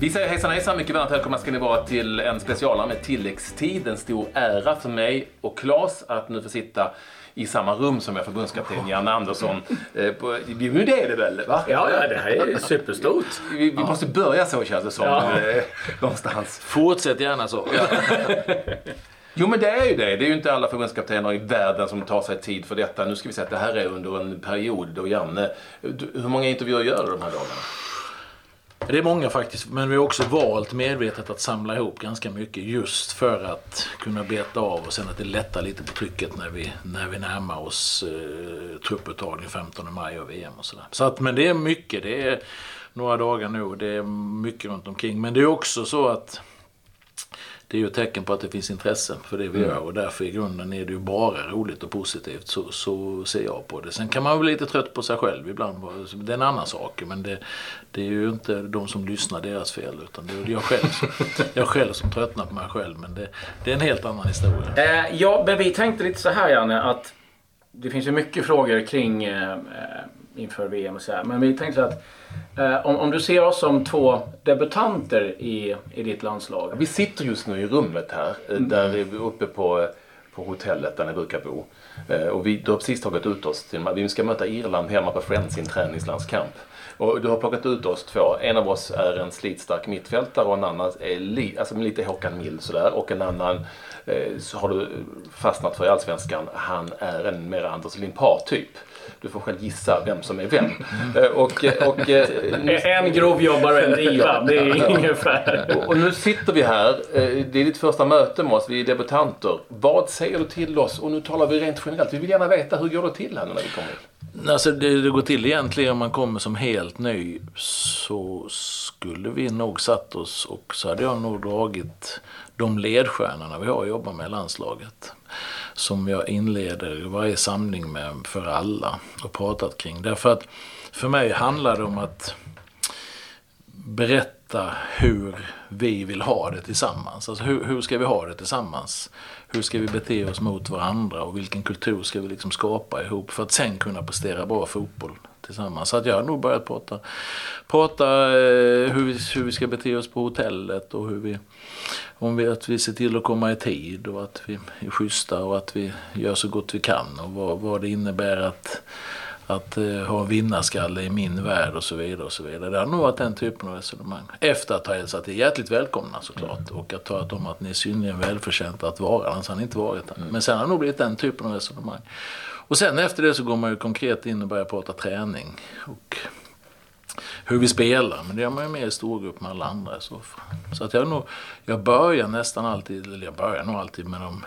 Vi säger hejsan hejsan, mycket varmt välkomna ska ni vara till en specialare med tilläggstid. En stor ära för mig och Claes att nu få sitta i samma rum som jag förbundskapten Janne Andersson. Eh, jo, det är det väl? Va? Ja, ja, det här är superstort. Vi, vi måste börja så känns det som. Ja. eh, Någonstans. Fortsätt gärna så. Jo men det är ju det. Det är ju inte alla förbundskaptener i världen som tar sig tid för detta. Nu ska vi säga att det här är under en period då Janne... Hur många intervjuer gör du de här dagarna? Det är många faktiskt, men vi har också valt medvetet att samla ihop ganska mycket just för att kunna beta av och sen att det lättar lite på trycket när vi, när vi närmar oss eh, trupputtagning 15 maj och VM och sådär. Så att, men det är mycket, det är några dagar nu och det är mycket runt omkring. Men det är också så att det är ju ett tecken på att det finns intresse för det vi gör och därför i grunden är det ju bara roligt och positivt. Så, så ser jag på det. Sen kan man bli lite trött på sig själv ibland. Det är en annan sak. Men det, det är ju inte de som lyssnar deras fel utan det är jag själv som, jag själv som tröttnar på mig själv. Men det, det är en helt annan historia. Eh, ja, men vi tänkte lite så här Janne att det finns ju mycket frågor kring eh, eh, inför VM och så här. Men vi tänkte att eh, om, om du ser oss som två debutanter i, i ditt landslag. Vi sitter just nu i rummet här, eh, där vi är uppe på, på hotellet där ni brukar bo. Eh, Och vi, du har precis tagit ut oss till, vi ska möta Irland hemma på Friends i en träningslandskamp. Och du har plockat ut oss två. En av oss är en slitstark mittfältare och en annan är li, alltså lite Håkan Mild sådär. Och en annan eh, har du fastnat för i Allsvenskan. Han är en mer Anders Limpar typ. Du får själv gissa vem som är vem. Eh, Och, och, eh, En grovjobbare och en diva. Det är ungefär. och- Och nu sitter vi här. eh, Det är ditt första möte med oss. Vi är debutanter. Vad säger du till oss? Och nu talar vi rent generellt. Vi vill gärna veta hur går det till här när vi kommer in? Alltså det, det går till egentligen om man kommer som helt ny så skulle vi nog satt oss och så hade jag nog dragit de ledstjärnorna vi har att jobba med i landslaget. Som jag inleder varje samling med för alla och pratat kring. Därför att för mig handlar det om att berätta hur vi vill ha det tillsammans. Alltså hur, hur ska vi ha det tillsammans? Hur ska vi bete oss mot varandra och vilken kultur ska vi liksom skapa ihop för att sen kunna prestera bra fotboll tillsammans. Så att jag har nog börjat prata, prata eh, hur, vi, hur vi ska bete oss på hotellet och hur vi, om vi, att vi ser till att komma i tid och att vi är schyssta och att vi gör så gott vi kan och vad, vad det innebär att att eh, ha en vinnarskalle i min värld och så vidare. och så vidare. Det har nog varit den typen av resonemang. Efter att ha hälsat er hjärtligt välkomna såklart. Och att talat om att ni är synnerligen välförtjänta att vara annars har ni inte varit här. Men sen har det nog blivit den typen av resonemang. Och sen efter det så går man ju konkret in och börjar prata träning. Och hur vi spelar. Men det gör man ju mer i storgrupp med alla andra i så fall. Så att jag nog, jag börjar nästan alltid, eller jag börjar nog alltid med de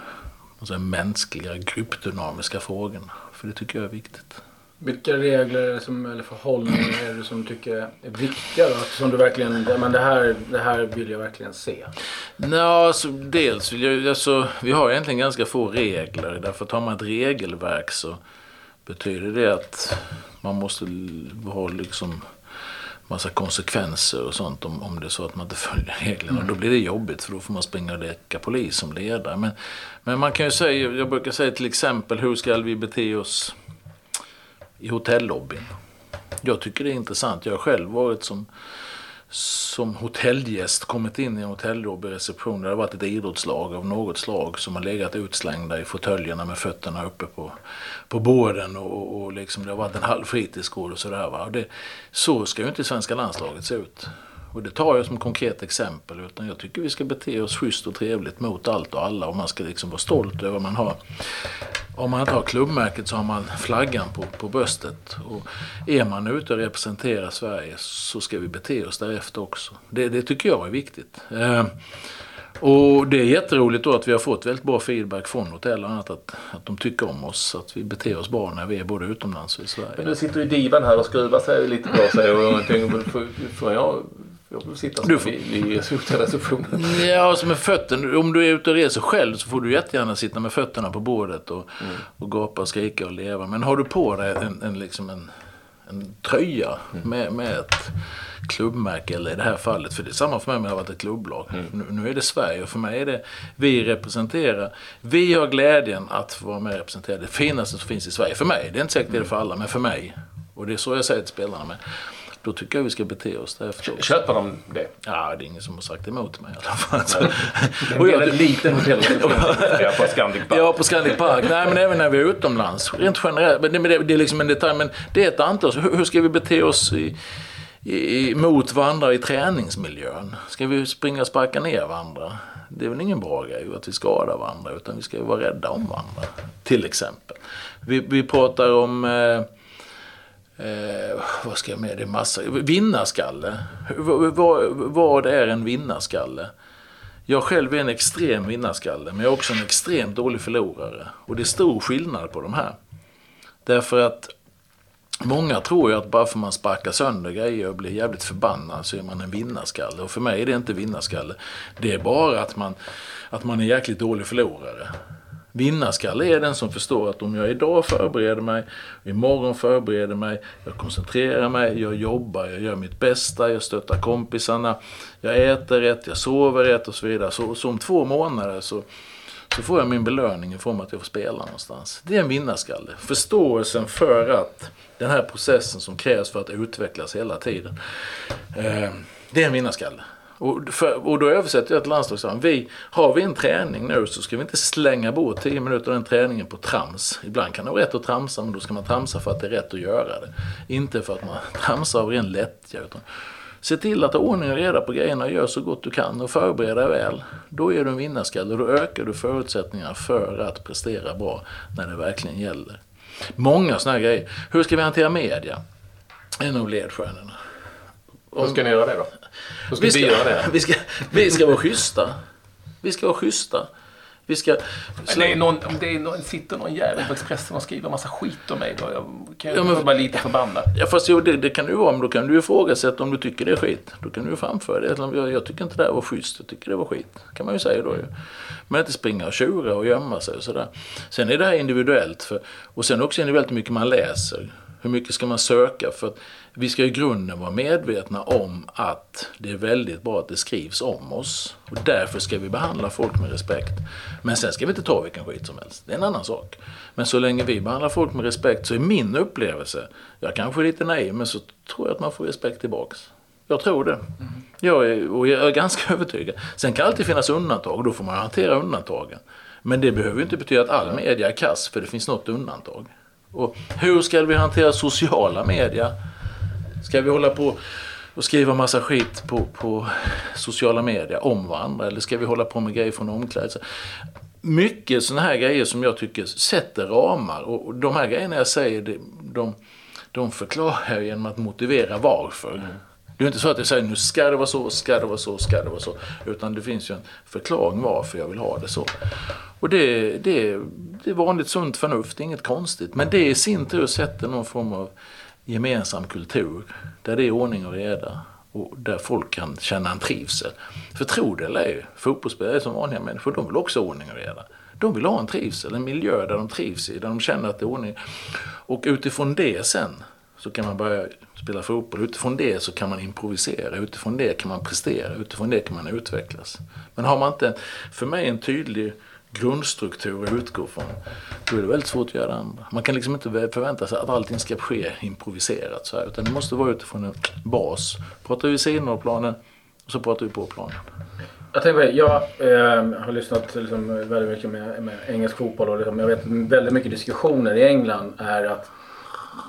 alltså, mänskliga gruppdynamiska frågorna. För det tycker jag är viktigt. Vilka regler som, eller förhållningar är det som du tycker är viktiga då? Som du verkligen, men det här, det här vill jag verkligen se. Nå, alltså, dels vill jag, alltså, vi har egentligen ganska få regler. Därför att har man ett regelverk så betyder det att man måste ha liksom massa konsekvenser och sånt om, om det är så att man inte följer reglerna. Då blir det jobbigt för då får man springa och leka polis som ledare. Men, men man kan ju säga, jag brukar säga till exempel hur ska vi bete oss i hotellobbyn? Jag tycker det är intressant. Jag har själv varit som som hotellgäst kommit in i en hotellobby reception det har varit ett idrottslag av något slag som har legat utslängda i fåtöljerna med fötterna uppe på, på borden och, och, och liksom det har varit en halv fritidsgård och sådär. Va? Och det, så ska ju inte svenska landslaget se ut. Och det tar jag som konkret exempel. Utan jag tycker vi ska bete oss schysst och trevligt mot allt och alla. Och man ska liksom vara stolt över vad man har. Om man inte har klubbmärket så har man flaggan på, på bröstet. Och är man ute och representerar Sverige så ska vi bete oss därefter också. Det, det tycker jag är viktigt. Eh, och det är jätteroligt då att vi har fått väldigt bra feedback från hotell och annat. Att, att de tycker om oss. Att vi beter oss bra när vi är både utomlands och i Sverige. Men nu sitter ju divan här och skruvar sig lite på sig och någonting. Får, får jag, jag får sitta Du får- vid, vid hotellreceptionen? Ja, alltså med fötterna. Om du är ute och reser själv så får du jättegärna sitta med fötterna på bordet och, och gapa och skrika och leva. Men har du på dig en, en, liksom en, en tröja med, med ett klubbmärke, eller i det här fallet, för det är samma för mig om jag har varit ett klubblag. Nu, nu är det Sverige och för mig är det vi representerar. Vi har glädjen att vara med och representera det finaste som finns i Sverige. För mig, det är inte säkert det är det för alla, men för mig. Och det är så jag säger till spelarna med. Då tycker jag vi ska bete oss därefter. Köper de det? Ja, det är ingen som har sagt emot mig i alla fall. Det är en väldigt liten hotellreception på Scandic Park. Ja, på Scandic Park. Nej, men även när vi är utomlands. Rent generellt. Men det, men det, det är liksom en detalj. Men det är ett antal. Hur, hur ska vi bete oss i, i, mot varandra i träningsmiljön? Ska vi springa och sparka ner varandra? Det är väl ingen bra grej att vi skadar varandra. Utan vi ska ju vara rädda om varandra. Till exempel. Vi, vi pratar om... Eh, Eh, vad ska jag med? Det är massa. Vinnarskalle. Vad, vad är en vinnarskalle? Jag själv är en extrem vinnarskalle, men jag är också en extremt dålig förlorare. Och det är stor skillnad på de här. Därför att många tror ju att bara för man sparkar sönder grejer och blir jävligt förbannad så är man en vinnarskalle. Och för mig är det inte vinnarskalle. Det är bara att man, att man är jäkligt dålig förlorare. Vinnarskalle är den som förstår att om jag idag förbereder mig, imorgon förbereder mig, jag koncentrerar mig, jag jobbar, jag gör mitt bästa, jag stöttar kompisarna, jag äter rätt, jag sover rätt och så vidare. Så, så om två månader så, så får jag min belöning i form av att jag får spela någonstans. Det är en vinnarskalle. Förståelsen för att den här processen som krävs för att utvecklas hela tiden. Eh, det är en vinnarskalle. Och, för, och då översätter jag till landslagssamman. Vi, har vi en träning nu så ska vi inte slänga bort 10 minuter av den träningen på trams. Ibland kan det vara rätt att tramsa men då ska man tramsa för att det är rätt att göra det. Inte för att man tramsar av ren lättja. Utan se till att ha ordning och reda på grejerna och gör så gott du kan och förbereda dig väl. Då är du en vinnarskalle och då ökar du förutsättningarna för att prestera bra när det verkligen gäller. Många sådana här grejer. Hur ska vi hantera media? En av ledstjärnorna. Hur ska ni göra det då? Hur ska Vi ska, vi göra det? vi, ska, vi ska vara schyssta. Vi ska vara schyssta. Vi ska... Men det är någon, om det är någon, sitter någon jävel på Expressen och skriver massa skit om mig då jag kan jag Ja, men- vara lite förbannad. Ja, fast jo, det, det kan du vara, men då kan du ju ifrågasätta om du tycker det är skit. Då kan du ju framföra det. Eller, Jag, jag tycker inte det här var schysst, jag tycker det var skit. kan man ju säga då ju. Men inte springa och tjura och gömma sig och sådär. Sen är det här individuellt. För, och sen också individuellt hur mycket man läser. Hur mycket ska man söka? För att vi ska i grunden vara medvetna om att det är väldigt bra att det skrivs om oss. Och därför ska vi behandla folk med respekt. Men sen ska vi inte ta vilken skit som helst. Det är en annan sak. Men så länge vi behandlar folk med respekt så är min upplevelse, jag kanske är lite naiv, men så tror jag att man får respekt tillbaks. Jag tror det. Jag är, och jag är ganska övertygad. Sen kan det alltid finnas undantag och då får man hantera undantagen. Men det behöver ju inte betyda att all media är kass, för det finns något undantag. Och hur ska vi hantera sociala medier? Ska vi hålla på och skriva massa skit på, på sociala medier om varandra? Eller ska vi hålla på med grejer från omklädelse? Mycket sådana här grejer som jag tycker sätter ramar. Och de här grejerna jag säger, de, de förklarar jag genom att motivera varför. Mm. Det är inte så att jag säger nu ska det vara så, ska det vara så, ska det vara så. Utan det finns ju en förklaring varför jag vill ha det så. Och det, det, det är vanligt sunt förnuft, inget konstigt. Men det i sin tur sätter någon form av gemensam kultur. Där det är ordning och reda. Och där folk kan känna en trivsel. För tro det eller ej, fotbollsspelare är som vanliga människor, de vill också ha ordning och reda. De vill ha en trivsel, en miljö där de trivs i, där de känner att det är ordning. Och utifrån det sen så kan man börja spela fotboll. Utifrån det så kan man improvisera. Utifrån det kan man prestera. Utifrån det kan man utvecklas. Men har man inte, för mig, en tydlig grundstruktur att utgå från, då är det väldigt svårt att göra det andra. Man kan liksom inte förvänta sig att allting ska ske improviserat så här, utan det måste vara utifrån en bas. Pratar vi sidan av planen, och så pratar vi på planen. Jag tänker på det, jag eh, har lyssnat liksom, väldigt mycket med, med engelsk fotboll och liksom, jag vet väldigt mycket diskussioner i England är att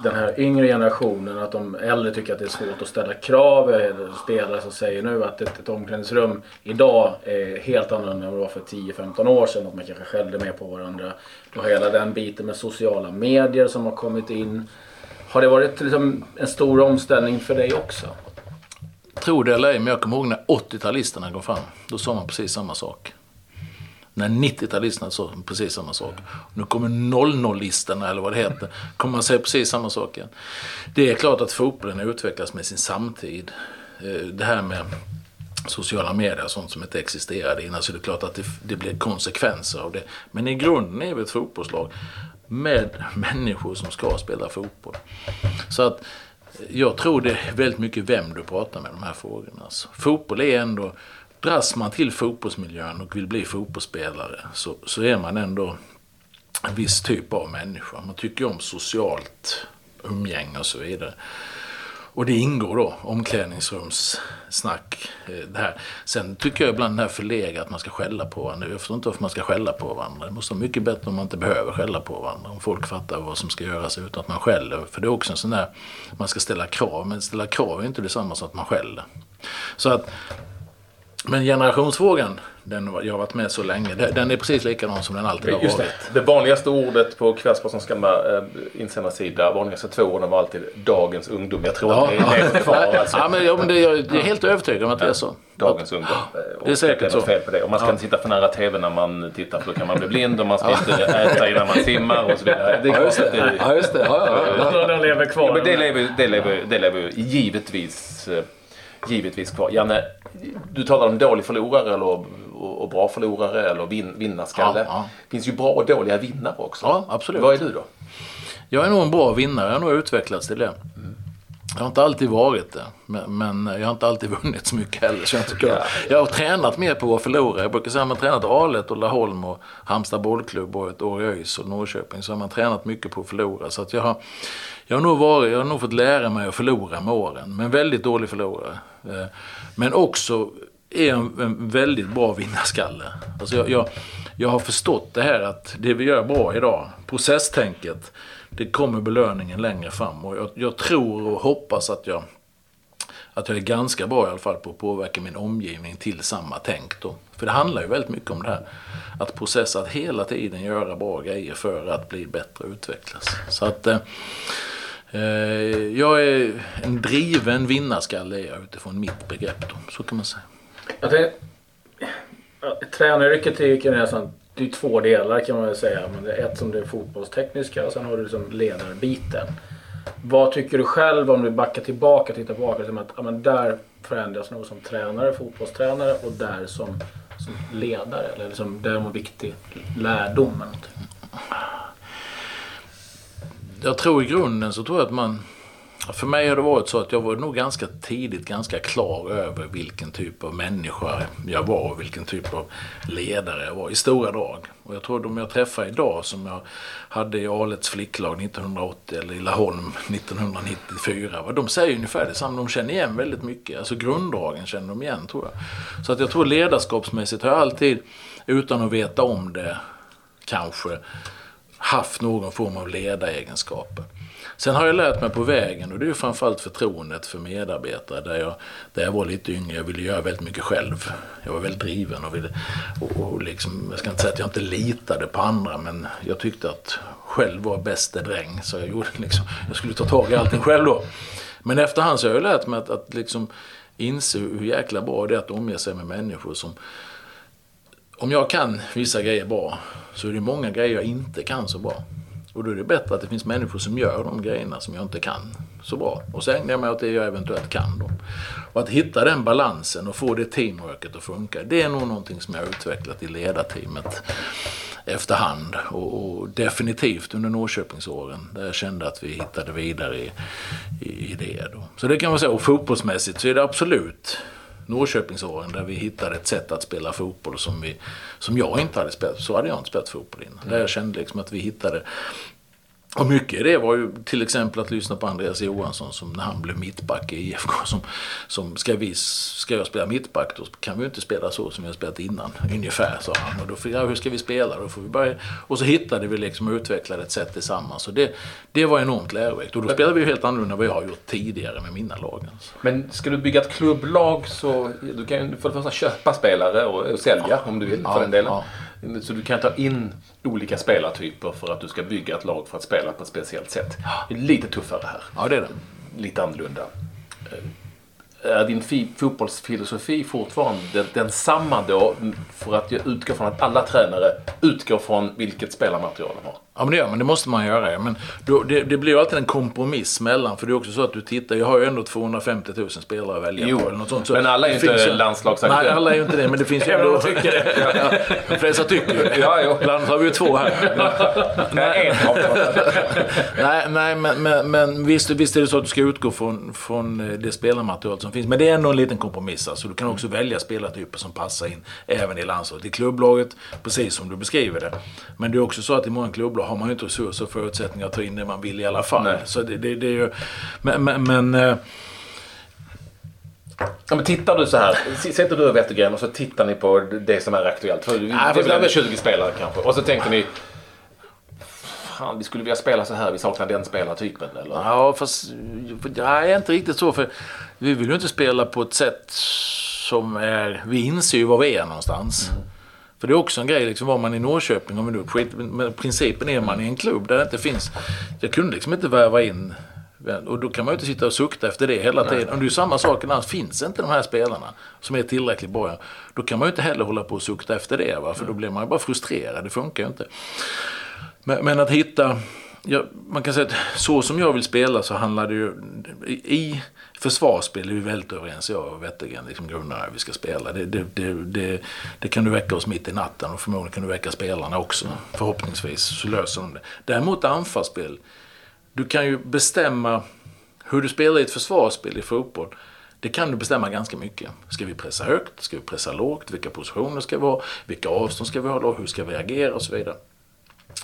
den här yngre generationen, att de äldre tycker att det är svårt att ställa krav. Jag Spelare som säger nu att ett, ett omklädningsrum idag är helt annorlunda än vad det var för 10-15 år sedan. Att man kanske skällde mer på varandra. Och hela den biten med sociala medier som har kommit in. Har det varit liksom en stor omställning för dig också? Tror det eller ej, men jag kommer ihåg när 80-talisterna kom fram. Då sa man precis samma sak. När 90-talisterna sa precis samma sak. Nu kommer 00-listerna, eller vad det heter, kommer man säga precis samma sak igen. Det är klart att fotbollen utvecklas med sin samtid. Eh, det här med sociala medier och sånt som inte existerade innan, så det är klart att det, det blir konsekvenser av det. Men i grunden är vi ett fotbollslag med människor som ska spela fotboll. Så att eh, jag tror det är väldigt mycket vem du pratar med de här frågorna. Alltså, fotboll är ändå, dras man till fotbollsmiljön och vill bli fotbollsspelare så, så är man ändå en viss typ av människa. Man tycker om socialt umgänge och så vidare. Och det ingår då omklädningsrumssnack. Eh, det här. Sen tycker jag ibland det här förlegat att man ska skälla på varandra. Jag förstår inte varför man ska skälla på varandra. Det måste vara mycket bättre om man inte behöver skälla på varandra. Om folk fattar vad som ska göras utan att man skäller. För det är också en sån där, man ska ställa krav. Men ställa krav är inte detsamma som att man skäller. Så att, men generationsfrågan, den, jag har varit med så länge, den är precis likadan som den alltid har Just varit. det. det vanligaste ordet på Kvällspostens gamla eh, insändarsida, vanligaste två orden var alltid dagens ungdom. Jag tror att det är kvar. Alltså. ja, men, ja, men det, jag är helt övertygad om att det är så. Dagens ungdom. Eh, och Det är säkert det är så. fel på det. Och man ska inte sitta för nära TV när man tittar för då kan man bli blind och man ska inte äta innan man simmar och så vidare. Det är Ja, just det. det, Ja, just det. Ja, ja, ja. De, de lever kvar. Ja, men det lever, det lever, det lever ju givetvis, eh, givetvis kvar. Janne, du talar om dålig förlorare eller, och, och bra förlorare eller vin, vinnarskalle. Ja, ja. Det finns ju bra och dåliga vinnare också. Ja, absolut. Vad är du då? Jag är nog en bra vinnare. Jag har nog utvecklats till det. Jag har inte alltid varit det, men, men jag har inte alltid vunnit så mycket heller. Så jag, tycker jag, jag har tränat mer på att förlora. Jag brukar säga att man tränat Alet och Laholm och Halmstad bollklubb och ett år i ÖIS och Norrköping. Så har man tränat mycket på att förlora. Så att jag, har, jag, har nog varit, jag har nog fått lära mig att förlora med åren. Men väldigt dålig förlorare. Eh, Men också är en, en väldigt bra vinnarskalle. Alltså jag, jag, jag har förstått det här att det vi gör bra idag, processtänket, det kommer belöningen längre fram. Och jag, jag tror och hoppas att jag, att jag är ganska bra i alla fall på att påverka min omgivning till samma tänk då. För det handlar ju väldigt mycket om det här. Att processa, att hela tiden göra bra grejer för att bli bättre och utvecklas. Så att eh, eh jag är en driven vinnarskalle är jag utifrån mitt begrepp då. Så kan man säga. Jag tänkte, tränaryrket är ju nästan det är två delar kan man väl säga. Men det är ett som det är fotbollstekniska och sen har du liksom ledarbiten. Vad tycker du själv om du backar tillbaka och tittar tillbaka? Liksom att, ja, men där förändras nog som tränare, fotbollstränare och där som, som ledare. Eller liksom, där var viktig lärdom. eller. Jag tror i grunden så tror jag att man... För mig har det varit så att jag var nog ganska tidigt ganska klar över vilken typ av människa jag var och vilken typ av ledare jag var i stora drag. Och jag tror de jag träffar idag som jag hade i Alets flicklag 1980 eller i Laholm 1994. De säger ungefär detsamma. De känner igen väldigt mycket. Alltså grunddragen känner de igen tror jag. Så att jag tror ledarskapsmässigt har jag alltid, utan att veta om det kanske, haft någon form av ledaregenskaper. Sen har jag lärt mig på vägen och det är ju framförallt förtroendet för medarbetare där jag, där jag var lite yngre. Jag ville göra väldigt mycket själv. Jag var väldigt driven och ville, och, och liksom, jag ska inte säga att jag inte litade på andra men jag tyckte att själv var bäste dräng så jag gjorde liksom, jag skulle ta tag i allting själv då. Men efterhand så har jag lärt mig att, att liksom inse hur jäkla bra det är att omge sig med människor som om jag kan vissa grejer bra så är det många grejer jag inte kan så bra. Och då är det bättre att det finns människor som gör de grejerna som jag inte kan så bra. Och så ägnar jag mig åt det jag eventuellt kan då. Och att hitta den balansen och få det teamworket att funka, det är nog någonting som jag har utvecklat i ledarteamet efterhand. Och, och definitivt under Norrköpingsåren där jag kände att vi hittade vidare i, i, i det. Då. Så det kan man säga. Och fotbollsmässigt så är det absolut Norrköpingsåren där vi hittade ett sätt att spela fotboll som, vi, som jag inte hade spelat. Så hade jag inte spelat fotboll innan. Där jag kände liksom att vi hittade och mycket i det var ju till exempel att lyssna på Andreas Johansson som när han blev mittback i IFK. Som, som ska, vi, ska jag spela mittback då kan vi ju inte spela så som vi har spelat innan. Ungefär sa han. Och då fick jag, hur ska vi spela? Då får vi börja. Och så hittade vi liksom och utvecklade ett sätt tillsammans. Och det, det var enormt lärorikt. Och då spelade vi ju helt annorlunda än vad jag har gjort tidigare med mina lag. Alltså. Men ska du bygga ett klubblag så du kan ju för det första köpa spelare och, och sälja om du vill Ja, för den delen. ja. Så du kan ta in olika spelartyper för att du ska bygga ett lag för att spela på ett speciellt sätt. Det är lite tuffare här. Ja, det är det. Lite annorlunda. Eh, Är din fi- fotbollsfilosofi fortfarande den- densamma då? För att jag utgår från att alla tränare utgår från vilket spelarmaterial de har. Ja men det gör man, det måste man göra. Men då, det, det blir ju alltid en kompromiss mellan, för det är också så att du tittar, jag har ju ändå 250 000 spelare att välja på. Eller något sånt. Så men alla är ju inte landslagsaktuella. Nej, alla är ju inte det, men det finns ju ändå... tycker det. de flesta tycker ju. Ja, jo. Bland annat har vi ju två här. Nej, en nej, nej men, men, men visst, visst är det så att du ska utgå från, från eh, det spelarmaterial som finns. Men det är ändå en liten kompromiss. Alltså, du kan också välja spelartyper som passar in även i landslaget. I klubblaget, precis som du beskriver det. Men det är också så att i många klubblag har man ju inte resurser och förutsättningar att ta in det man vill i alla fall. Nej. Så det, det, det är ju, men, men, men eh, Ja, men tittar du så här, sitter du och Wettergren och så tittar ni på det som är aktuellt. För det är väl ändå det- 20 spelare kanske. Och så tänker ni, fan vi skulle vilja spela så här, vi saknar den spelartypen. Eller? Ja, fast jag är inte riktigt så. För vi vill ju inte spela på ett sätt som är... Vi inser ju var vi är någonstans. För det är också en grej, liksom, var man i Norrköping, om vi nu skit, men principen är man i en klubb där det inte finns... Jag kunde liksom inte värva in och då kan man ju inte sitta och sukta efter det hela tiden. Och det är ju samma sak, annars finns inte de här spelarna som är tillräckligt bra. Då kan man ju inte heller hålla på och sukta efter det, va? för då blir man ju bara frustrerad. Det funkar ju inte. Men, men att hitta... Ja, man kan säga att så som jag vill spela så handlar det ju... I, försvarsspel är vi väldigt överens, jag och Wettergren, liksom grundarna, vi ska spela. Det, det, det, det, det kan du väcka oss mitt i natten och förmodligen kan du väcka spelarna också. Förhoppningsvis så löser de det. Däremot anfallsspel. Du kan ju bestämma hur du spelar i ett försvarsspel i fotboll. Det kan du bestämma ganska mycket. Ska vi pressa högt? Ska vi pressa lågt? Vilka positioner ska vi ha? Vilka avstånd ska vi ha då? Hur ska vi agera? Och så vidare.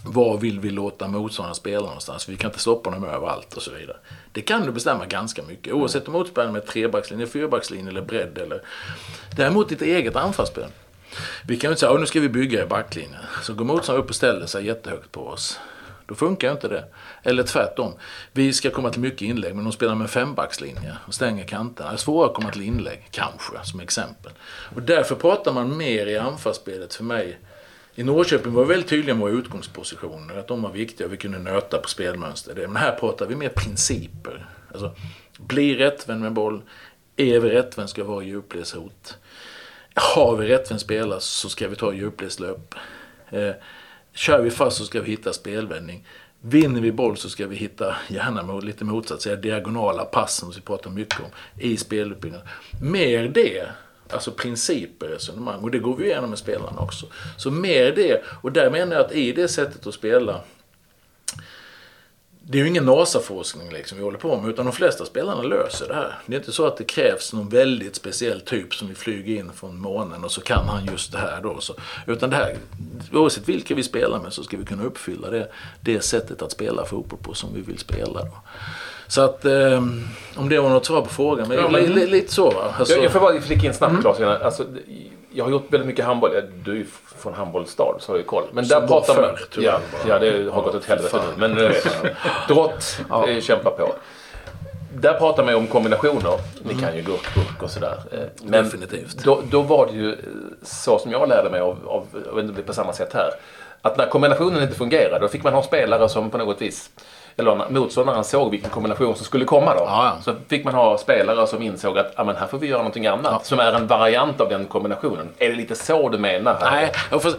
Var vill vi låta motståndarna spela någonstans? Vi kan inte stoppa dem överallt och så vidare. Det kan du bestämma ganska mycket. Oavsett om motståndaren med trebackslinje, fyrbackslinje eller bredd. Eller... Däremot ditt eget anfallsspel. Vi kan ju inte säga att nu ska vi bygga i backlinjen. Så går motståndaren upp och ställer sig jättehögt på oss. Då funkar ju inte det. Eller tvärtom. Vi ska komma till mycket inlägg men de spelar med fembackslinje och stänger kanterna. Det är svårare att komma till inlägg, kanske, som exempel. Och därför pratar man mer i anfallsspelet för mig. I Norrköping var vi väldigt tydliga med våra utgångspositioner, att de var viktiga och vi kunde nöta på spelmönster. Men här pratar vi mer principer. Alltså, bli rättvänd med boll. Är vi rättvänd ska vi ha djupledshot. Har vi rättvänd spelare så ska vi ta djupledslöp. Eh, kör vi fast så ska vi hitta spelvändning. Vinner vi boll så ska vi hitta, gärna med lite motsatt, säga diagonala pass som vi pratar mycket om i speluppbyggnaden. Mer det, alltså principer, resonemang, och det går vi igenom med spelarna också. Så mer det, och där menar jag att i det sättet att spela det är ju ingen NASA-forskning liksom vi håller på med, utan de flesta spelarna löser det här. Det är inte så att det krävs någon väldigt speciell typ som vi flyger in från månen och så kan han just det här då. Så, utan det här, oavsett vilka vi spelar med så ska vi kunna uppfylla det, det sättet att spela fotboll på som vi vill spela. Då. Så att, eh, om det var något svar på frågan, men, Ja, men- li, li, lite så va. Alltså, Jag, jag får bara flika in snabbt Claes. Alltså, jag har gjort väldigt mycket handboll. Du är ju från handbollsstad så har jag ju koll. Men där pratar man... Ja, ja, det har gått åt helvete nu. Men eh, drott Ja. kämpar på. Där pratar man ju om kombinationer. Ni kan ju gurk, gurk och sådär. Eh, Men Definitivt. Då, då var det ju eh, så som jag lärde mig av, av jag vet inte om det är på samma sätt här. Att när kombinationen inte fungerade då fick man ha spelare som på något vis eller motståndaren såg vilken kombination som skulle komma då. Ja, ja. Så fick man ha spelare som insåg att ah, men här får vi göra någonting annat. Som är en variant av den kombinationen. Är det lite så du menar? Här? Nej, ja, fast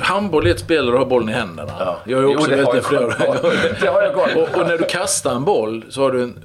handboll är ett spel där du har bollen i händerna. Ja. Jag har ju Jo, också det har det jag har jag koll och, och när du kastar en boll så har du en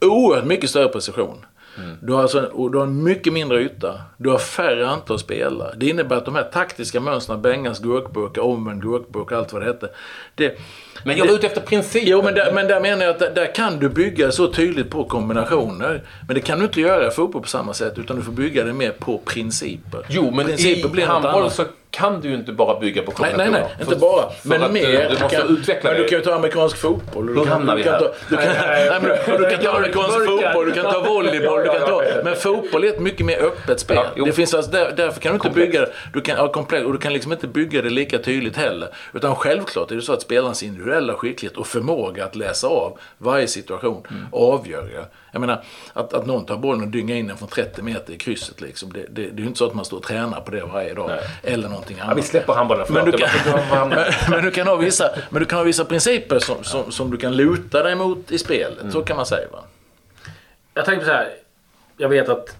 oerhört mycket större precision. Mm. Du har, alltså, du har en mycket mindre yta. Du har färre antal spelare. Det innebär att de här taktiska mönstren, Bengas gurkburk, omvänd gurkburk allt vad det hette. Det, Men jag är ute efter principen. Jo, men där, men där menar jag att där, där kan du bygga så tydligt på kombinationer. Men det kan du inte göra i fotboll på samma sätt, utan du får bygga det mer på principer. Jo, men principer i blir handboll så kan du ju inte bara bygga på Nej, nej, kombinationer. nej, inte bara. För Men mer. eh, Du måste kan, utveckla men du kan ju ta amerikansk fotboll. Kan, hamnar vi här? ta, du kan, nej, men du, du kan ta amerikansk fotboll, du kan ta volleyboll, du kan ta... Men fotboll är ett mycket mer öppet spel. Ja, det finns alltså, där, därför kan du inte Komplext. bygga det. Du kan, ja, komplext, och du kan liksom inte bygga det lika tydligt heller. Utan självklart är det så att spelarens individuella skicklighet och förmåga att läsa av varje situation Mm. avgör ju. Jag menar, att, att någon tar bollen och dyngar in den från 30 meter i krysset liksom. Det, det, det är ju inte så att man står och tränar på det varje dag. Eller någonting annat. Ja, vi släpper handbollen. Men du, förlåt. kan, men, du kan ha vissa, men du kan ha vissa principer som, som, som du kan luta dig mot i spelet. Så kan man säga. Va? Jag tänkte så här. Jag vet att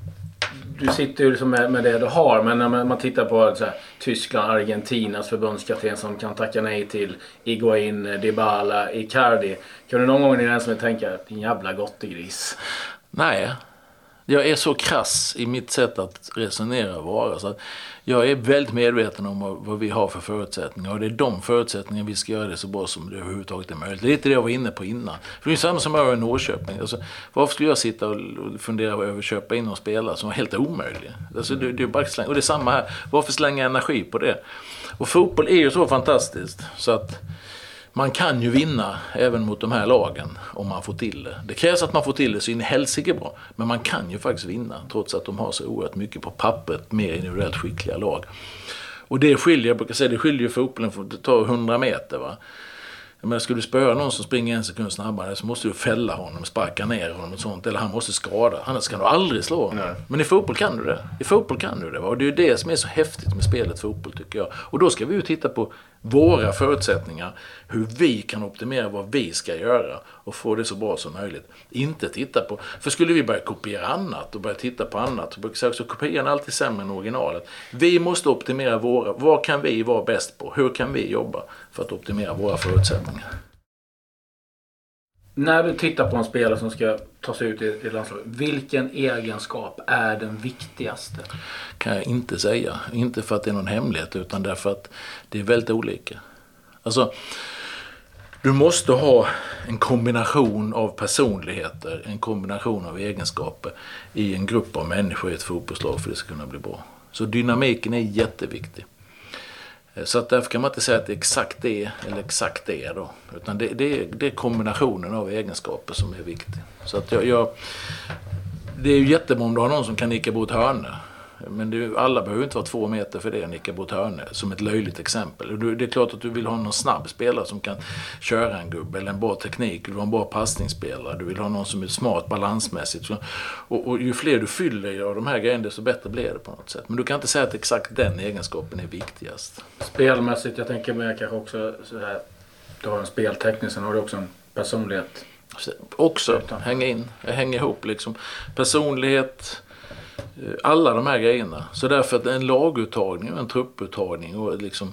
du sitter ju liksom med, med det du har. Men när man tittar på så här, Tyskland, Argentinas förbundskapten som kan tacka nej till Iguain, Dybala, Icardi. Kan du någon gång i den som tänka din jävla gottegris. Nej, jag är så krass i mitt sätt att resonera och vara. Så att jag är väldigt medveten om vad, vad vi har för förutsättningar. Och det är de förutsättningarna vi ska göra det så bra som det överhuvudtaget är möjligt. Det är lite det jag var inne på innan. För det är samma som jag i Norrköping. Alltså, varför skulle jag sitta och fundera över att köpa in någon spelare som var helt omöjlig? Alltså, det, det är bara. Och det är samma här. Varför slänga energi på det? Och fotboll är ju så fantastiskt. Så att man kan ju vinna även mot de här lagen om man får till det. Det krävs att man får till det så in i helsike bra. Men man kan ju faktiskt vinna trots att de har så oerhört mycket på pappret mer individuellt skickliga lag. Och det skiljer, jag brukar säga, det skiljer fotbollen från att ta 100 meter. Va? Menar, skulle du spöa någon som springer en sekund snabbare så måste du fälla honom, sparka ner honom och sånt. Eller han måste skada. Annars kan du aldrig slå honom. Nej. Men i fotboll kan du det. I fotboll kan du det. Va? Och det är ju det som är så häftigt med spelet fotboll tycker jag. Och då ska vi ju titta på våra förutsättningar, hur vi kan optimera vad vi ska göra och få det så bra som möjligt. Inte titta på, för skulle vi börja kopiera annat och börja titta på annat, så kopian är alltid sämre än originalet. Vi måste optimera våra, vad kan vi vara bäst på? Hur kan vi jobba för att optimera våra förutsättningar? När du tittar på en spelare som ska ta sig ut i, landslaget, vilken egenskap är den viktigaste? kan jag inte säga. Inte för att det är någon hemlighet utan därför att det är väldigt olika. Alltså, du måste ha en kombination av personligheter, en kombination av egenskaper i en grupp av människor i ett fotbollslag för att det ska kunna bli bra. Så dynamiken är jätteviktig. Eh, så att därför kan man inte säga att det är exakt det eller exakt det då. Utan det, det, är, det är kombinationen av egenskaper som är viktig. Så att jag, jag det är ju jättebra om du har någon som kan nicka bort hörnor. Men det, alla behöver inte vara två meter för det nicka bort hörnor, som ett löjligt exempel. Det är klart att du vill ha någon snabb spelare som kan köra en gubbe, eller en bra teknik. Du vill ha en bra passningsspelare, du vill ha någon som är smart balansmässigt. Och, och ju fler du fyller av de här grejerna, desto bättre blir det på något sätt. Men du kan inte säga att exakt den egenskapen är viktigast. Spelmässigt, jag tänker mig kanske också så här, du har en spelteknisk, sen har du också en personlighet. Också, hänga in, hänga ihop liksom. Personlighet, Eh, alla de här grejerna. Så därför att en laguttagning och en trupputtagning och liksom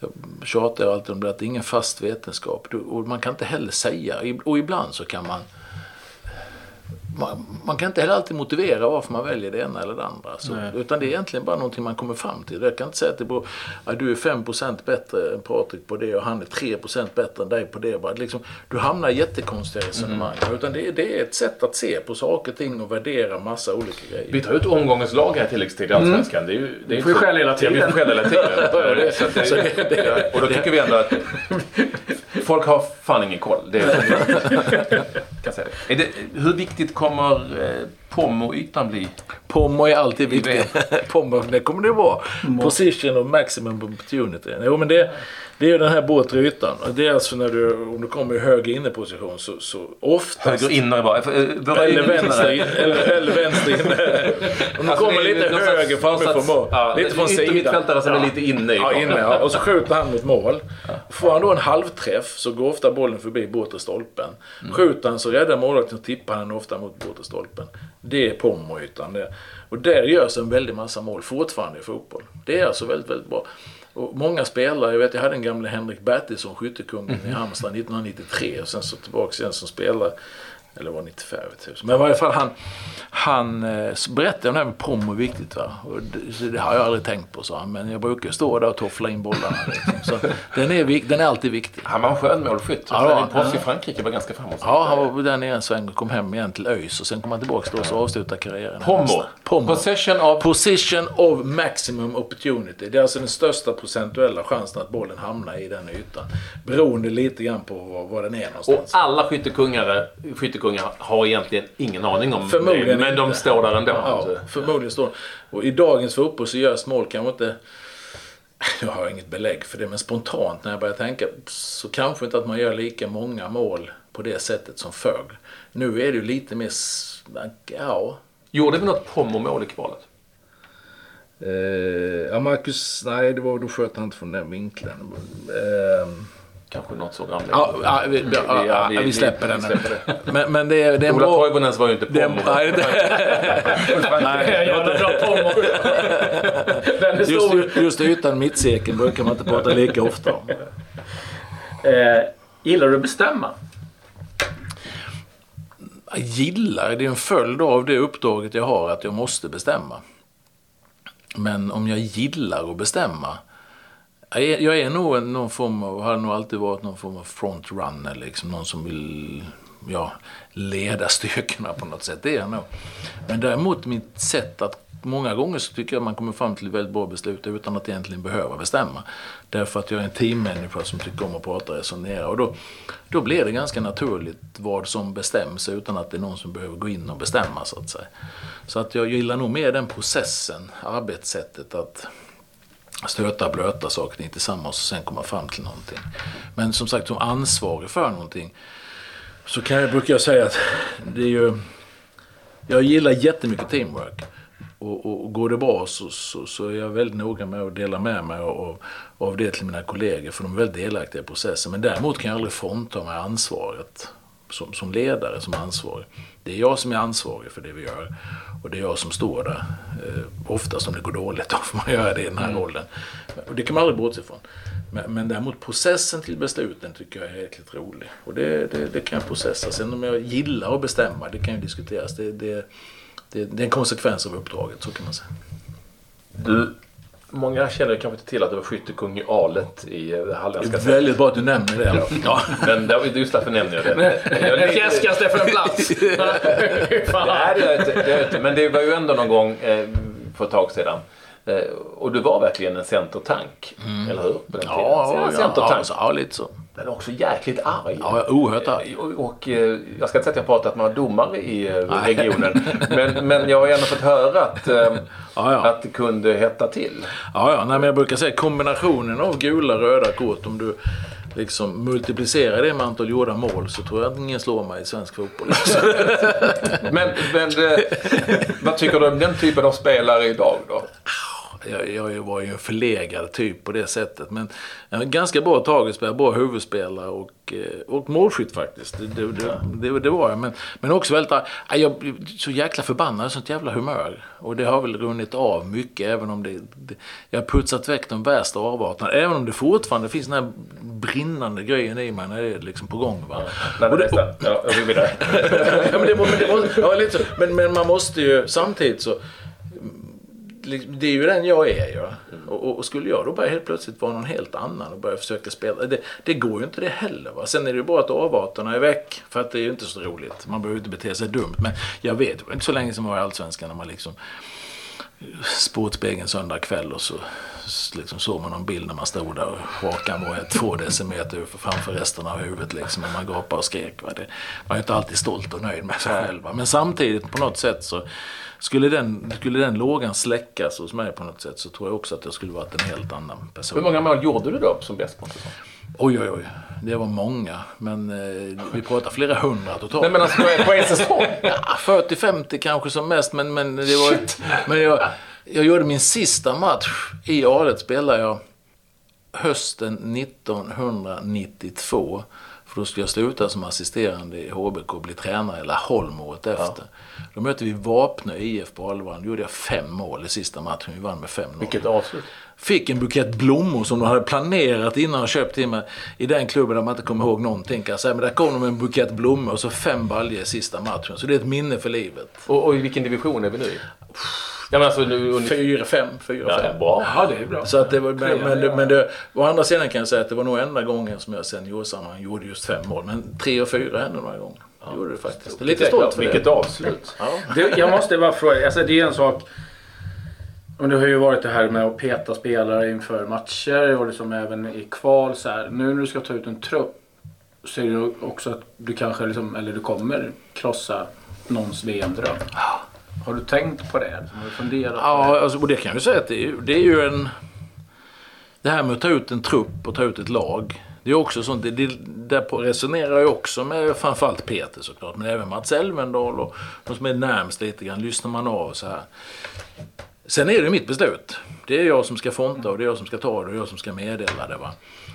jag tjatar alltid om det att det är ingen fast vetenskap. Och man kan inte heller säga, och ibland så kan man man, man, kan inte heller alltid motivera varför man väljer det ena eller det andra. Så, utan det är egentligen bara någonting man kommer fram till. Jag kan inte säga att det beror, ja, du är 5% bättre än Patrik på det och han är 3% bättre än dig på det. Bara, liksom, du hamnar i jättekonstiga resonemang. Mm. Utan det, det, är ett sätt att se på saker och ting och värdera massa olika grejer. Vi tar ut omgångens lag här tilläggstid i Allsvenskan. Mm. Det är ju, det är vi får skäll hela tiden. Ja, vi får skäll hela tiden. och då tycker vi ändå att folk har fan ingen koll. Det kan säga det. Är det, hur viktigt kommer eh, eh, POM-ytan bli? POM är alltid viktigt. POM, det kommer det vara. Position of maximum opportunity. Jo, men det, det är ju den här bortre ytan. Det är alltså när du, om du kommer i höger inneposition så, så oftast... Höger inne bara? Eller vänster, in, eller, eller vänster inne. Om du alltså, kommer lite höger framifrån mål. Ja, lite från sidan. Mittfältare som är lite inne i ja, inne ja. Och så skjuter han mot mål. Får han då en halvträff så går ofta bollen förbi bortre stolpen. Mm. Skjuter han så räddar målvakten och tippar han ofta mot bortre stolpen. Det är pommoytan det. Och där görs en väldig massa mål fortfarande i fotboll. Det är alltså väldigt, väldigt bra. Och många spelare, jag vet jag hade en gamle Henrik Bertilsson, skyttekungen mm. i Halmstad 1993 och sen så tillbaks igen som spelare eller var 95, typ. Men i varje fall han, han eh, berättade om det här med prom och viktigt. Va? Och det, det, har jag aldrig tänkt på, sa han. Men jag brukar stå där och toffla in bollarna. Liksom. Så den, är, den är alltid viktig. Han var en skön målskytt. Ja, proffs i Frankrike var ganska framåt. Ja, han var där nere en sväng och kom hem igen till ÖIS. Och sen kom han tillbaka då och avslutade karriären. Pommo. Pommo. Possession of... Position of maximum opportunity. Det är alltså den största procentuella chansen att bollen hamnar i den ytan. Beroende lite grann på var, var den är någonstans. Och alla skyttekungar, skyttekungar skyttekungar har egentligen ingen aning om Förmodligen det. Men de står där ändå. Ja, förmodligen står Och i dagens fotboll så görs mål kanske inte jag har inget belägg för det, men spontant när jag börjar tänka så kanske inte att man gör lika många mål på det sättet som förr. Nu är det ju lite mer, ja. Gjorde vi något Pommo-mål i kvalet? Uh, ja, Marcus, nej det var, då sköt han inte från den vinkeln. Uh, Kanske något så gamla. Ja, ja, vi, ja, ja, vi, vi, släpper den. Släpper det. Men, men det, det är Ola bra... Toivonens var ju inte pommo. Nej, det... nej, jävla bra pommo. just, just utan mittsekeln brukar man inte prata lika ofta om. Eh, gillar du att bestämma? Jag gillar, det är en följd av det uppdraget jag har att jag måste bestämma. Men om jag gillar att bestämma jag är nog någon form av, har nog alltid varit någon form av frontrunner liksom. Någon som vill ja, leda styrkorna på något sätt. Det är jag nog. Men däremot mitt sätt att Många gånger så tycker jag man kommer fram till väldigt bra beslut utan att egentligen behöva bestämma. Därför att jag är en teammänniska som tycker om att prata och resonera. Och då, då blir det ganska naturligt vad som bestäms utan att det är någon som behöver gå in och bestämma så att säga. Så att jag gillar nog mer den processen, arbetssättet att stöta och blöta saker tillsammans och sen komma fram till någonting. Men som sagt, som ansvarig för någonting så kan jag, brukar jag säga att det är ju... Jag gillar jättemycket teamwork. Och, och, och går det bra så, så, så, är jag väldigt noga med att dela med mig av, av det till mina kollegor för de är väldigt delaktiga i processen. Men däremot kan jag aldrig frånta mig ansvaret som, som ledare, som ansvarig. Det är jag som är ansvarig för det vi gör och det är jag som står där. Eh, oftast om det går dåligt då får man göra det i den här mm. rollen. Och det kan man aldrig bortse ifrån. Men, men däremot processen till besluten tycker jag är jäkligt rolig. Och det, det, det kan jag processa. Sen om jag gillar att bestämma, det kan ju diskuteras. Det, det, det, det är en konsekvens av uppdraget, så kan man säga. Du, många känner kanske inte till att du var skyttekung i Alet i eh, halländska Det är väldigt bra att du nämner det. ja, men det, just därför nämner jag det. Fjäskas det för en plats? Nej, det gör jag inte. Det inte. Men det var ju ändå någon gång eh, för ett tag sedan. Eh, och du var verkligen en centertank, mm. eller hur? På den ja, ja, centertank. ja, ja, lite så. Men också jäkligt arg. Ja, oerhört arg. Och, och, eh, jag ska inte säga att jag pratat med domare i eh, regionen. men, men jag har ändå fått höra att, eh, ja, ja. att det kunde hetta till. Ja, ja. Nej, men jag brukar säga kombinationen av gula och röda kort. Om du liksom multiplicerar det med antal gjorda mål så tror jag att ingen slår mig i svensk fotboll. men men vad tycker du om den typen av spelare idag då? Jag, jag var ju en förlegad typ på det sättet. Men en ganska bra tagetspelare, bra huvudspelare och, eh, och målskytt faktiskt. Det, det, det, det, var jag. Men, men också väldigt... Jag så jäkla förbannad, sånt jävla humör. Och det har väl runnit av mycket även om det... det jag har putsat väck de värsta avarterna. Även om det fortfarande finns den här brinnande grejen i mig när det är liksom på gång. Va? Ja, och det, och, ja, jag vill vidare. ja, men, det, men, det ja, lite så. Men, men man måste ju samtidigt så det är ju den jag är ju. Ja. Mm. Och, och, skulle jag då bara helt plötsligt vara någon helt annan och börja försöka spela. Det, det går ju inte det heller. Va? Sen är det ju bara att avarterna är väck. För att det är ju inte så roligt. Man behöver inte bete sig dumt. Men jag vet, det var inte så länge som jag var i Allsvenskan när man liksom Sportspegeln söndag kväll och så liksom såg man någon bild när man stod där och hakan var två decimeter framför resten av huvudet liksom. Och man gapade och skrek. Va? Det, man är inte alltid stolt och nöjd med sig själv. Va? Men samtidigt på något sätt så skulle den, skulle den lågan släckas hos mig på något sätt så tror jag också att jag skulle varit en helt annan person. Hur många mål gjorde du då som bäst på en säsong? Oj, oj, oj. Det var många. Men eh, vi pratar flera hundra totalt. Nej, men alltså på en säsong? ja, 40-50 kanske som mest. Men, men, det var, men jag, jag gjorde min sista match i a spelade jag hösten 1992. För då skulle jag sluta som assisterande i HBK och bli tränare i Laholm året efter. Ja. Då mötte vi Vapnö IF på Alvaran. Då gjorde jag fem mål i sista matchen. Vi vann med 5-0. Vilket avslut. Fick en bukett blommor som de hade planerat innan och köpt till mig. I den klubben där man inte kommer ihåg någonting kan jag säga. Men där kom de med en bukett blommor och så fem baljor i sista matchen. Så det är ett minne för livet. Och, och i vilken division är vi nu i? Ja, men alltså nu, fyra, fem, fyra, ja, fem. Bra. Ja, det är bra. Så att det var, men, men, det, men det, å andra sidan kan jag säga att det var nog enda gången som jag seniorsammanhang gjorde just fem mål. Men tre och fyra hände några gånger. Ja. Gjorde det faktiskt. Lite stolt för Vilket det. avslut. Ja. Det, jag måste bara fråga, alltså det är en sak. Det har ju varit det här med att peta spelare inför matcher och liksom även i kval. Så här. Nu när du ska ta ut en trupp så är det också att du kanske liksom, eller du kommer krossa någons VM-dröm. Har du tänkt på det? Har du funderat ja, det? Alltså, och det kan jag ju säga att det är, det är ju en... Det här med att ta ut en trupp och ta ut ett lag. Det är också sånt, det, det, där resonerar jag också med framförallt Peter såklart, men även Mats Elvendal och de som är närmst lite grann, lyssnar man av så här. Sen är det mitt beslut. Det är jag som ska fonta och det är jag som ska ta det och jag som ska meddela det. Va?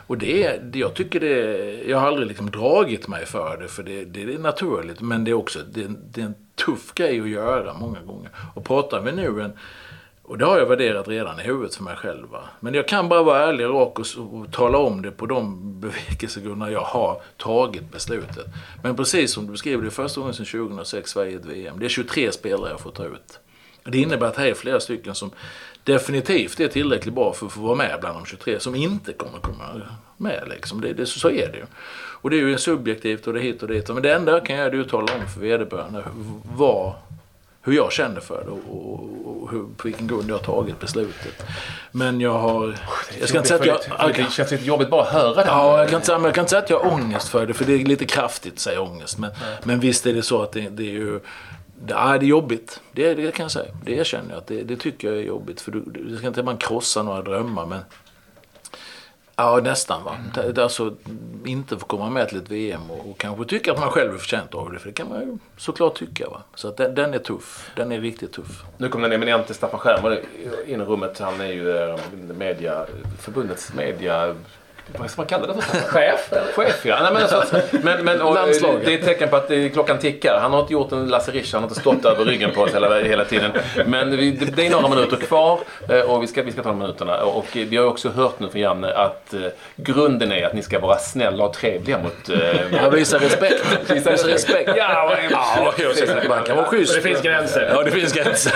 Och det, det jag tycker det, jag har aldrig liksom dragit mig för det, för det, det är naturligt, men det är också det, det är en tuff grej att göra många gånger. Och pratar vi nu en och det har jag värderat redan i huvudet för mig själv. Va? Men jag kan bara vara ärlig och rak och, och tala om det på de bevekelsegrunderna jag har tagit beslutet. Men precis som du beskrev, det är första gången sedan 2006 Sverige ett VM. Det är 23 spelare jag får ta ut. Det innebär att här är flera stycken som definitivt är tillräckligt bra för att få vara med bland de 23 som inte kommer komma med. Liksom. Det, det, så är det ju. Och det är ju subjektivt och det är hit och dit. Men det enda jag kan göra är att tala om för vederbörande vad, hur jag känner för det och, hur, på vilken grund jag har tagit beslutet. Men jag har... Jag ska inte säga att jag... Det känns lite jobbigt bara att höra det. Ja, jag kan, inte, jag kan inte säga att jag har ångest för det, för det är lite kraftigt att säga ångest. Men, men visst är det så att det, det är ju... Det är, det är jobbigt. Det, det kan jag säga. Det erkänner jag. Att det, det tycker jag är jobbigt. För du, du jag ska inte man krossa några drömmar, men... Ja, nästan va. Det, alltså, inte få komma med till ett VM och, och kanske tycka att man själv är förtjänt av det. För det kan man ju såklart tycka. Va? Så att den, den är tuff. Den är riktigt tuff. Nu kom den eminente Staffan Schärmer in i rummet. Han är ju eh, media, förbundets media... Vad ska man kalla det för? Chef? Chef ja. Nej, men, alltså, men, men, och, det är ett tecken på att eh, klockan tickar. Han har inte gjort en Lasse Riche, han har inte stått över ryggen på oss hela, hela tiden. Men vi, det det är några minuter kvar eh, och vi ska, vi ska ta de minuterna. Och vi har också hört nu från Janne att eh, grunden är att ni ska vara snälla och trevliga mot... Eh, Jag visar respekt. Visa Visar respekt. Ja, Ja, man kan vara schysst. Det finns gränser. Ja, det finns gränser.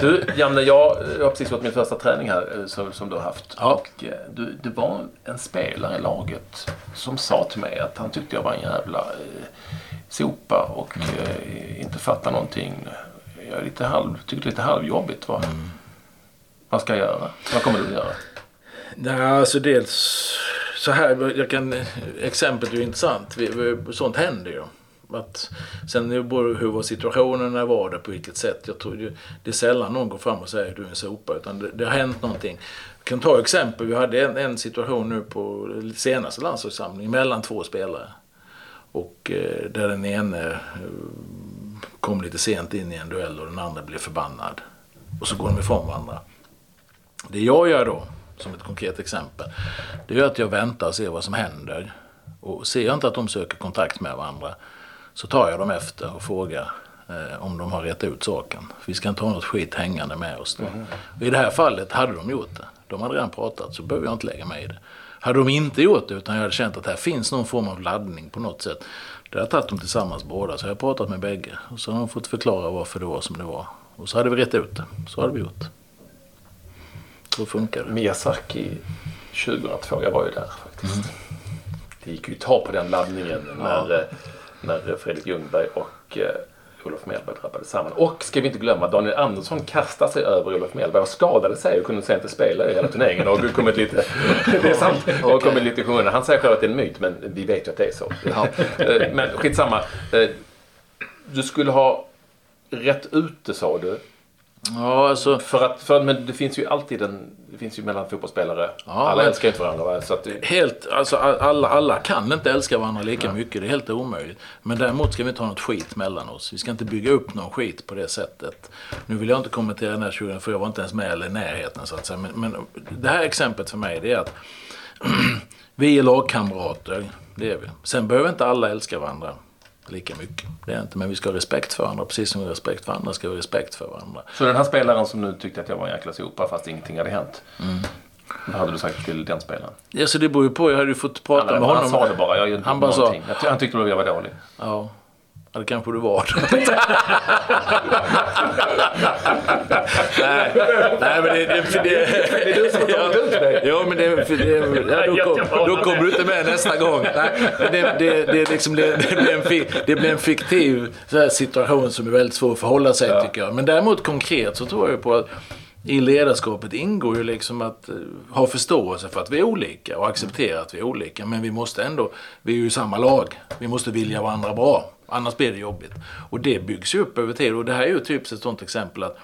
Du, Janne, jag har precis gjort min första träning här eh, som, som du har haft. Ja. Och eh, du, det var en spelare i laget som sa till mig att han tyckte jag var en jävla eh, sopa och eh, inte fattar någonting. Jag är lite halv, tycker det är lite halvjobbigt. Va? Vad ska jag göra? Vad kommer du att göra? Nej, alltså dels så här, jag kan, exemplet är ju intressant. Sånt händer ju. Att, sen det hur var situationen, när var det, på vilket sätt. Jag tror det, det är sällan någon går fram och säger du är en sopa. Utan det, det har hänt någonting. Jag kan ta exempel. Vi hade en, en situation nu på senaste landslagssamlingen mellan två spelare. Och eh, där den ene eh, kom lite sent in i en duell och den andra blev förbannad. Och så går de ifrån varandra. Det jag gör då, som ett konkret exempel, det är att jag väntar och ser vad som händer. Och ser jag inte att de söker kontakt med varandra så tar jag dem efter och frågar eh, om de har rätt ut saken. Vi ska inte ha något skit hängande med oss. Och I det här fallet hade de gjort det. De hade redan pratat så behöver jag inte lägga mig i det. Hade de inte gjort det utan jag hade känt att här finns någon form av laddning på något sätt. Då hade jag tagit dem tillsammans båda. Så jag har pratat med bägge. Och så har de fått förklara varför det var som det var. Och så hade vi rätt ut det. Så hade vi gjort. Så funkar det. Miyazaki 2002, jag var ju där faktiskt. Det gick ju att ta på den laddningen när, eh, när Fredrik Ljungberg och eh, Olof Mellberg drabbade samman. Och ska vi inte glömma Daniel Andersson kastade sig över Olof Mellberg och skadade sig och kunde sen inte spela i hela turneringen. Och kommit lite, det är sant. Och kommit lite i skymundan. Han säger själv att det är en myt men vi vet ju att det är så. Eh, Men skitsamma. Eh, Du skulle ha rätt ut det sa du. Ja, alltså. För att, för, men det finns ju alltid en, det finns ju mellan fotbollsspelare. Ja, Alla men- älskar inte varandra. Va? Så att det, Helt, alltså alla, alla kan inte älska varandra lika mycket. Det är helt omöjligt. Men däremot ska vi inte ha något skit mellan oss. Vi ska inte bygga upp någon skit på det sättet. Nu vill jag inte kommentera den här 20 för jag var inte ens med eller i närheten så att säga. Men, men det här exemplet för mig det är att vi är lagkamrater. Det är vi. Sen behöver inte alla älska varandra lika mycket. Det är inte. Men vi ska ha respekt för varandra. Precis som vi har respekt för andra ska vi ha respekt för varandra. så den här spelaren som nu tyckte att jag var en jäkla sopa fast ingenting hade hänt. Mm. Vad hade du sagt till den spelaren? Ja, så det beror ju på. Jag hade ju fått prata Han, med honom. han sa det bara. Jag gjorde Han bara sa- någonting. Han tyckte att jag var dålig. Ja, ja det kanske du var. nej, nej, men det... det, det, det är du som har tagit ut mig. Ja, men det... för det ja, då, kom, då kommer du inte med nästa gång. Nej, men det, det, det, liksom, det, blir en, fi- det blir en fiktiv så här, situation som är väldigt svår att förhålla sig Ja. tycker jag. Men däremot konkret så tror jag ju på att i ledarskapet ingår ju liksom att eh, ha förståelse för att vi är olika och acceptera att vi är olika. Men vi måste ändå, vi är ju i samma lag. Vi måste vilja varandra bra. Annars blir det jobbigt. Och det byggs ju upp över tid. Och det här är ju typiskt ett sånt exempel att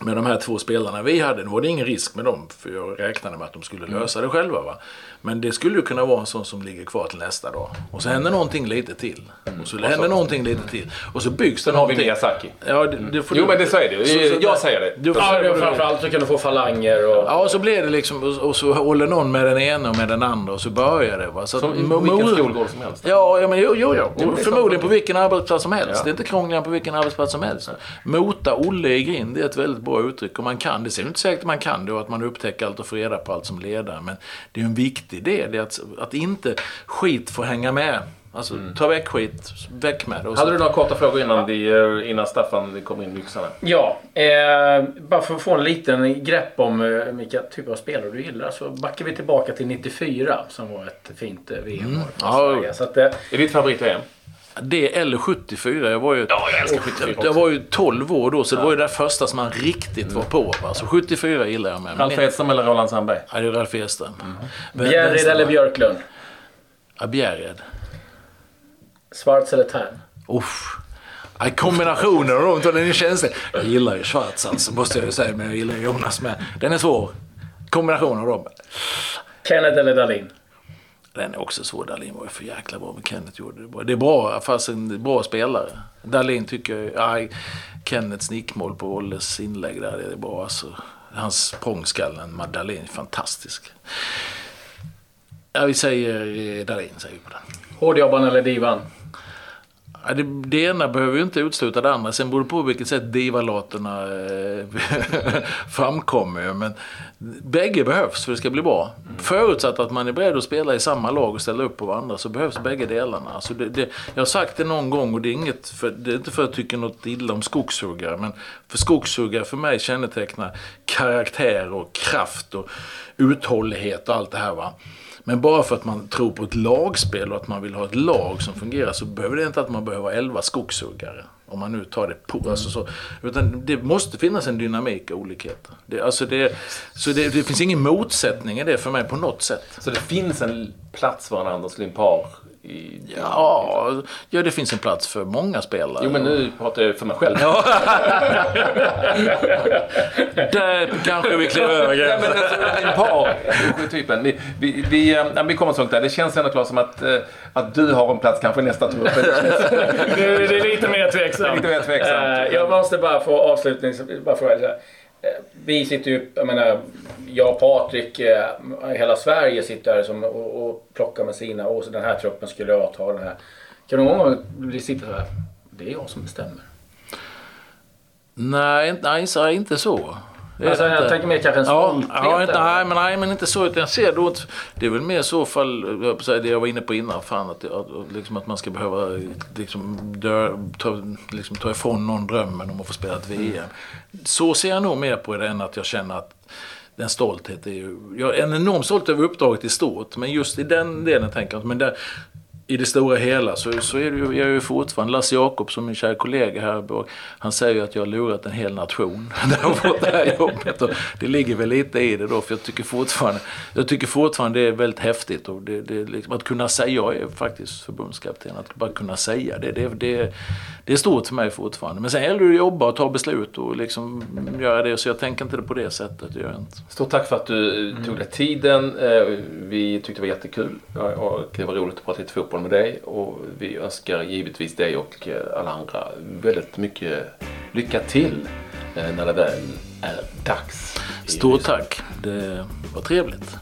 med de här två spelarna vi hade, nu var det ingen risk med dem för jag räknade med att de skulle lösa det själva. Va? Men det skulle ju kunna vara en sån som ligger kvar till nästa dag. Och så händer någonting lite till. Och så händer någonting lite till. Och så byggs det Sen har vi någonting. Miyazaki. Ja, det, det får Jo du- men det är det. Så- så- jag säger det. Du, Ja, men framförallt så kan du få falanger och... Ja, och så blir det liksom, och- och så håller någon med den ena och med den andra och så börjar det. Va? Så Som att- vilken skolgård som helst. Ja, ja men jo, jo, jo. Jo, är Förmodligen på vilken arbetsplats som helst. Ja. Det är inte krångligare på vilken arbetsplats som helst. Mota Olle i grind det är ett väldigt bra uttryck. Och man kan, det ser inte säkert att man kan det och att man upptäcker allt och får reda på allt som ledare. Men det är en viktig del, det är att, att inte skit får hänga med. Alltså ta väck skit, väck med det. Hade du några korta frågor innan, vi, eh, innan Staffan kommer in i yxarna? Ja, eh, bara för att få en liten grepp om eh, vilka typer av spelare du gillar så backar vi tillbaka till 94 som var ett fint eh, VM-år för Ja. Sverige. Så att, eh, Är ditt favorit-VM? Det eller 74. Jag var ju, Ja, jag älskar 74 jag, var ju 12 år då, så det var ju det första som man riktigt var på. Va? Så 74 gillar jag med. Ralf Edström eller Roland Sandberg? Ja, det är Ralf Edström. Vän- Bjärred eller Björklund? Ja, Bjärred. Schwarz eller Tern? Uff. Ja, kombinationen av de två, den är känslig. Jag gillar ju Schwarz alltså, måste jag ju säga. Men jag gillar Jonas med. Den är svår. Kombinationen av dem. Kenneth eller Dahlin? Den är också svår. Dahlin var ju för jäkla bra, men Kenneth gjorde det bra. Det är bra, fast en bra spelare. Dahlin tycker jag... Kennets Kenneths nickmål på Olles inlägg där, det är bra alltså. Hans språngskallen med Dahlin fantastisk. Ja, vi säger eh, Dahlin, säger vi på den. Hårdjobban eller Divan? Ja, det, det ena behöver ju inte utesluta det andra. Sen beror det på vilket sätt divalaterna eh, framkommer. Men bägge behövs för det ska bli bra. Förutsatt att man är beredd att spela i samma lag och ställa upp på varandra så behövs bägge delarna. Alltså det, det, jag har sagt det någon gång och det är, inget för, det är inte för att jag tycker något illa om skogshuggare. Men för skogshuggare för mig kännetecknar karaktär och kraft och uthållighet och allt det här. va. Men bara för att man tror på ett lagspel och att man vill ha ett lag som fungerar så behöver det inte att man behöver 11 skogshuggare. Om man nu tar det på. Alltså så, utan det måste finnas en dynamik och olikheter. Det, alltså det, så det, det finns ingen motsättning i det för mig på något sätt. Så det finns en plats för en Anders Limpar i... Ja, ja, det finns en plats för många spelare. Jo, men nu pratar jag för mig själv. Där kanske vi klev över Nej, men gränsen. alltså, Limpar, typen. Vi, vi, vi, eh, vi kommer så långt där. Det känns ändå klart som att, eh, att du har en plats kanske i nästa trupp. Det, det är lite mer tveksamt. Lite mer tveksamt. Eh, jag måste bara få avslutningsvis bara fråga. Eh, vi sitter ju, jag menar, jag och Patrik, eh, hela Sverige sitter här som, och, och plockar med sina, och så den här truppen skulle jag ta den här. Kan du någon gång sitta så här, det är jag som bestämmer. Nej, nej, så- inte så. Alltså, jag tänker mer kanske en Ja, stolthet. ja inte, nej, men, nej, men inte så. Utan jag ser då det är väl mer så fall, jag säga det jag var inne på innan, fan att, att, liksom att man ska behöva liksom, dö, ta, liksom, ta ifrån någon drömmen om att få spela ett VM. Så ser jag nog mer på det än att jag känner att den stolthet är ju... Jag är en enorm stolt över uppdraget i stort, men just i den delen tänker jag. Men där, i det stora hela så, så är det ju, jag är ju fortfarande Lasse Jakobsson, min kära kollega här i Borg, Han säger ju att jag har lurat en hel nation när jag har fått det här jobbet. Och det ligger väl lite i det då, för jag tycker fortfarande, jag tycker fortfarande det är väldigt häftigt. Och det, det, liksom, att kunna säga, jag är faktiskt förbundskapten, att bara kunna säga det, det, det, det är stort för mig fortfarande. Men sen gäller det att jobba och ta beslut och liksom göra det. Så jag tänker inte på det sättet, det gör jag inte. Stort tack för att du tog dig tiden. Eh, vi tyckte det var jättekul och det var roligt att prata lite fotboll med dig. Och vi önskar givetvis dig och eh, alla andra väldigt mycket lycka till eh, när det väl är dags. Stort tack, det var trevligt.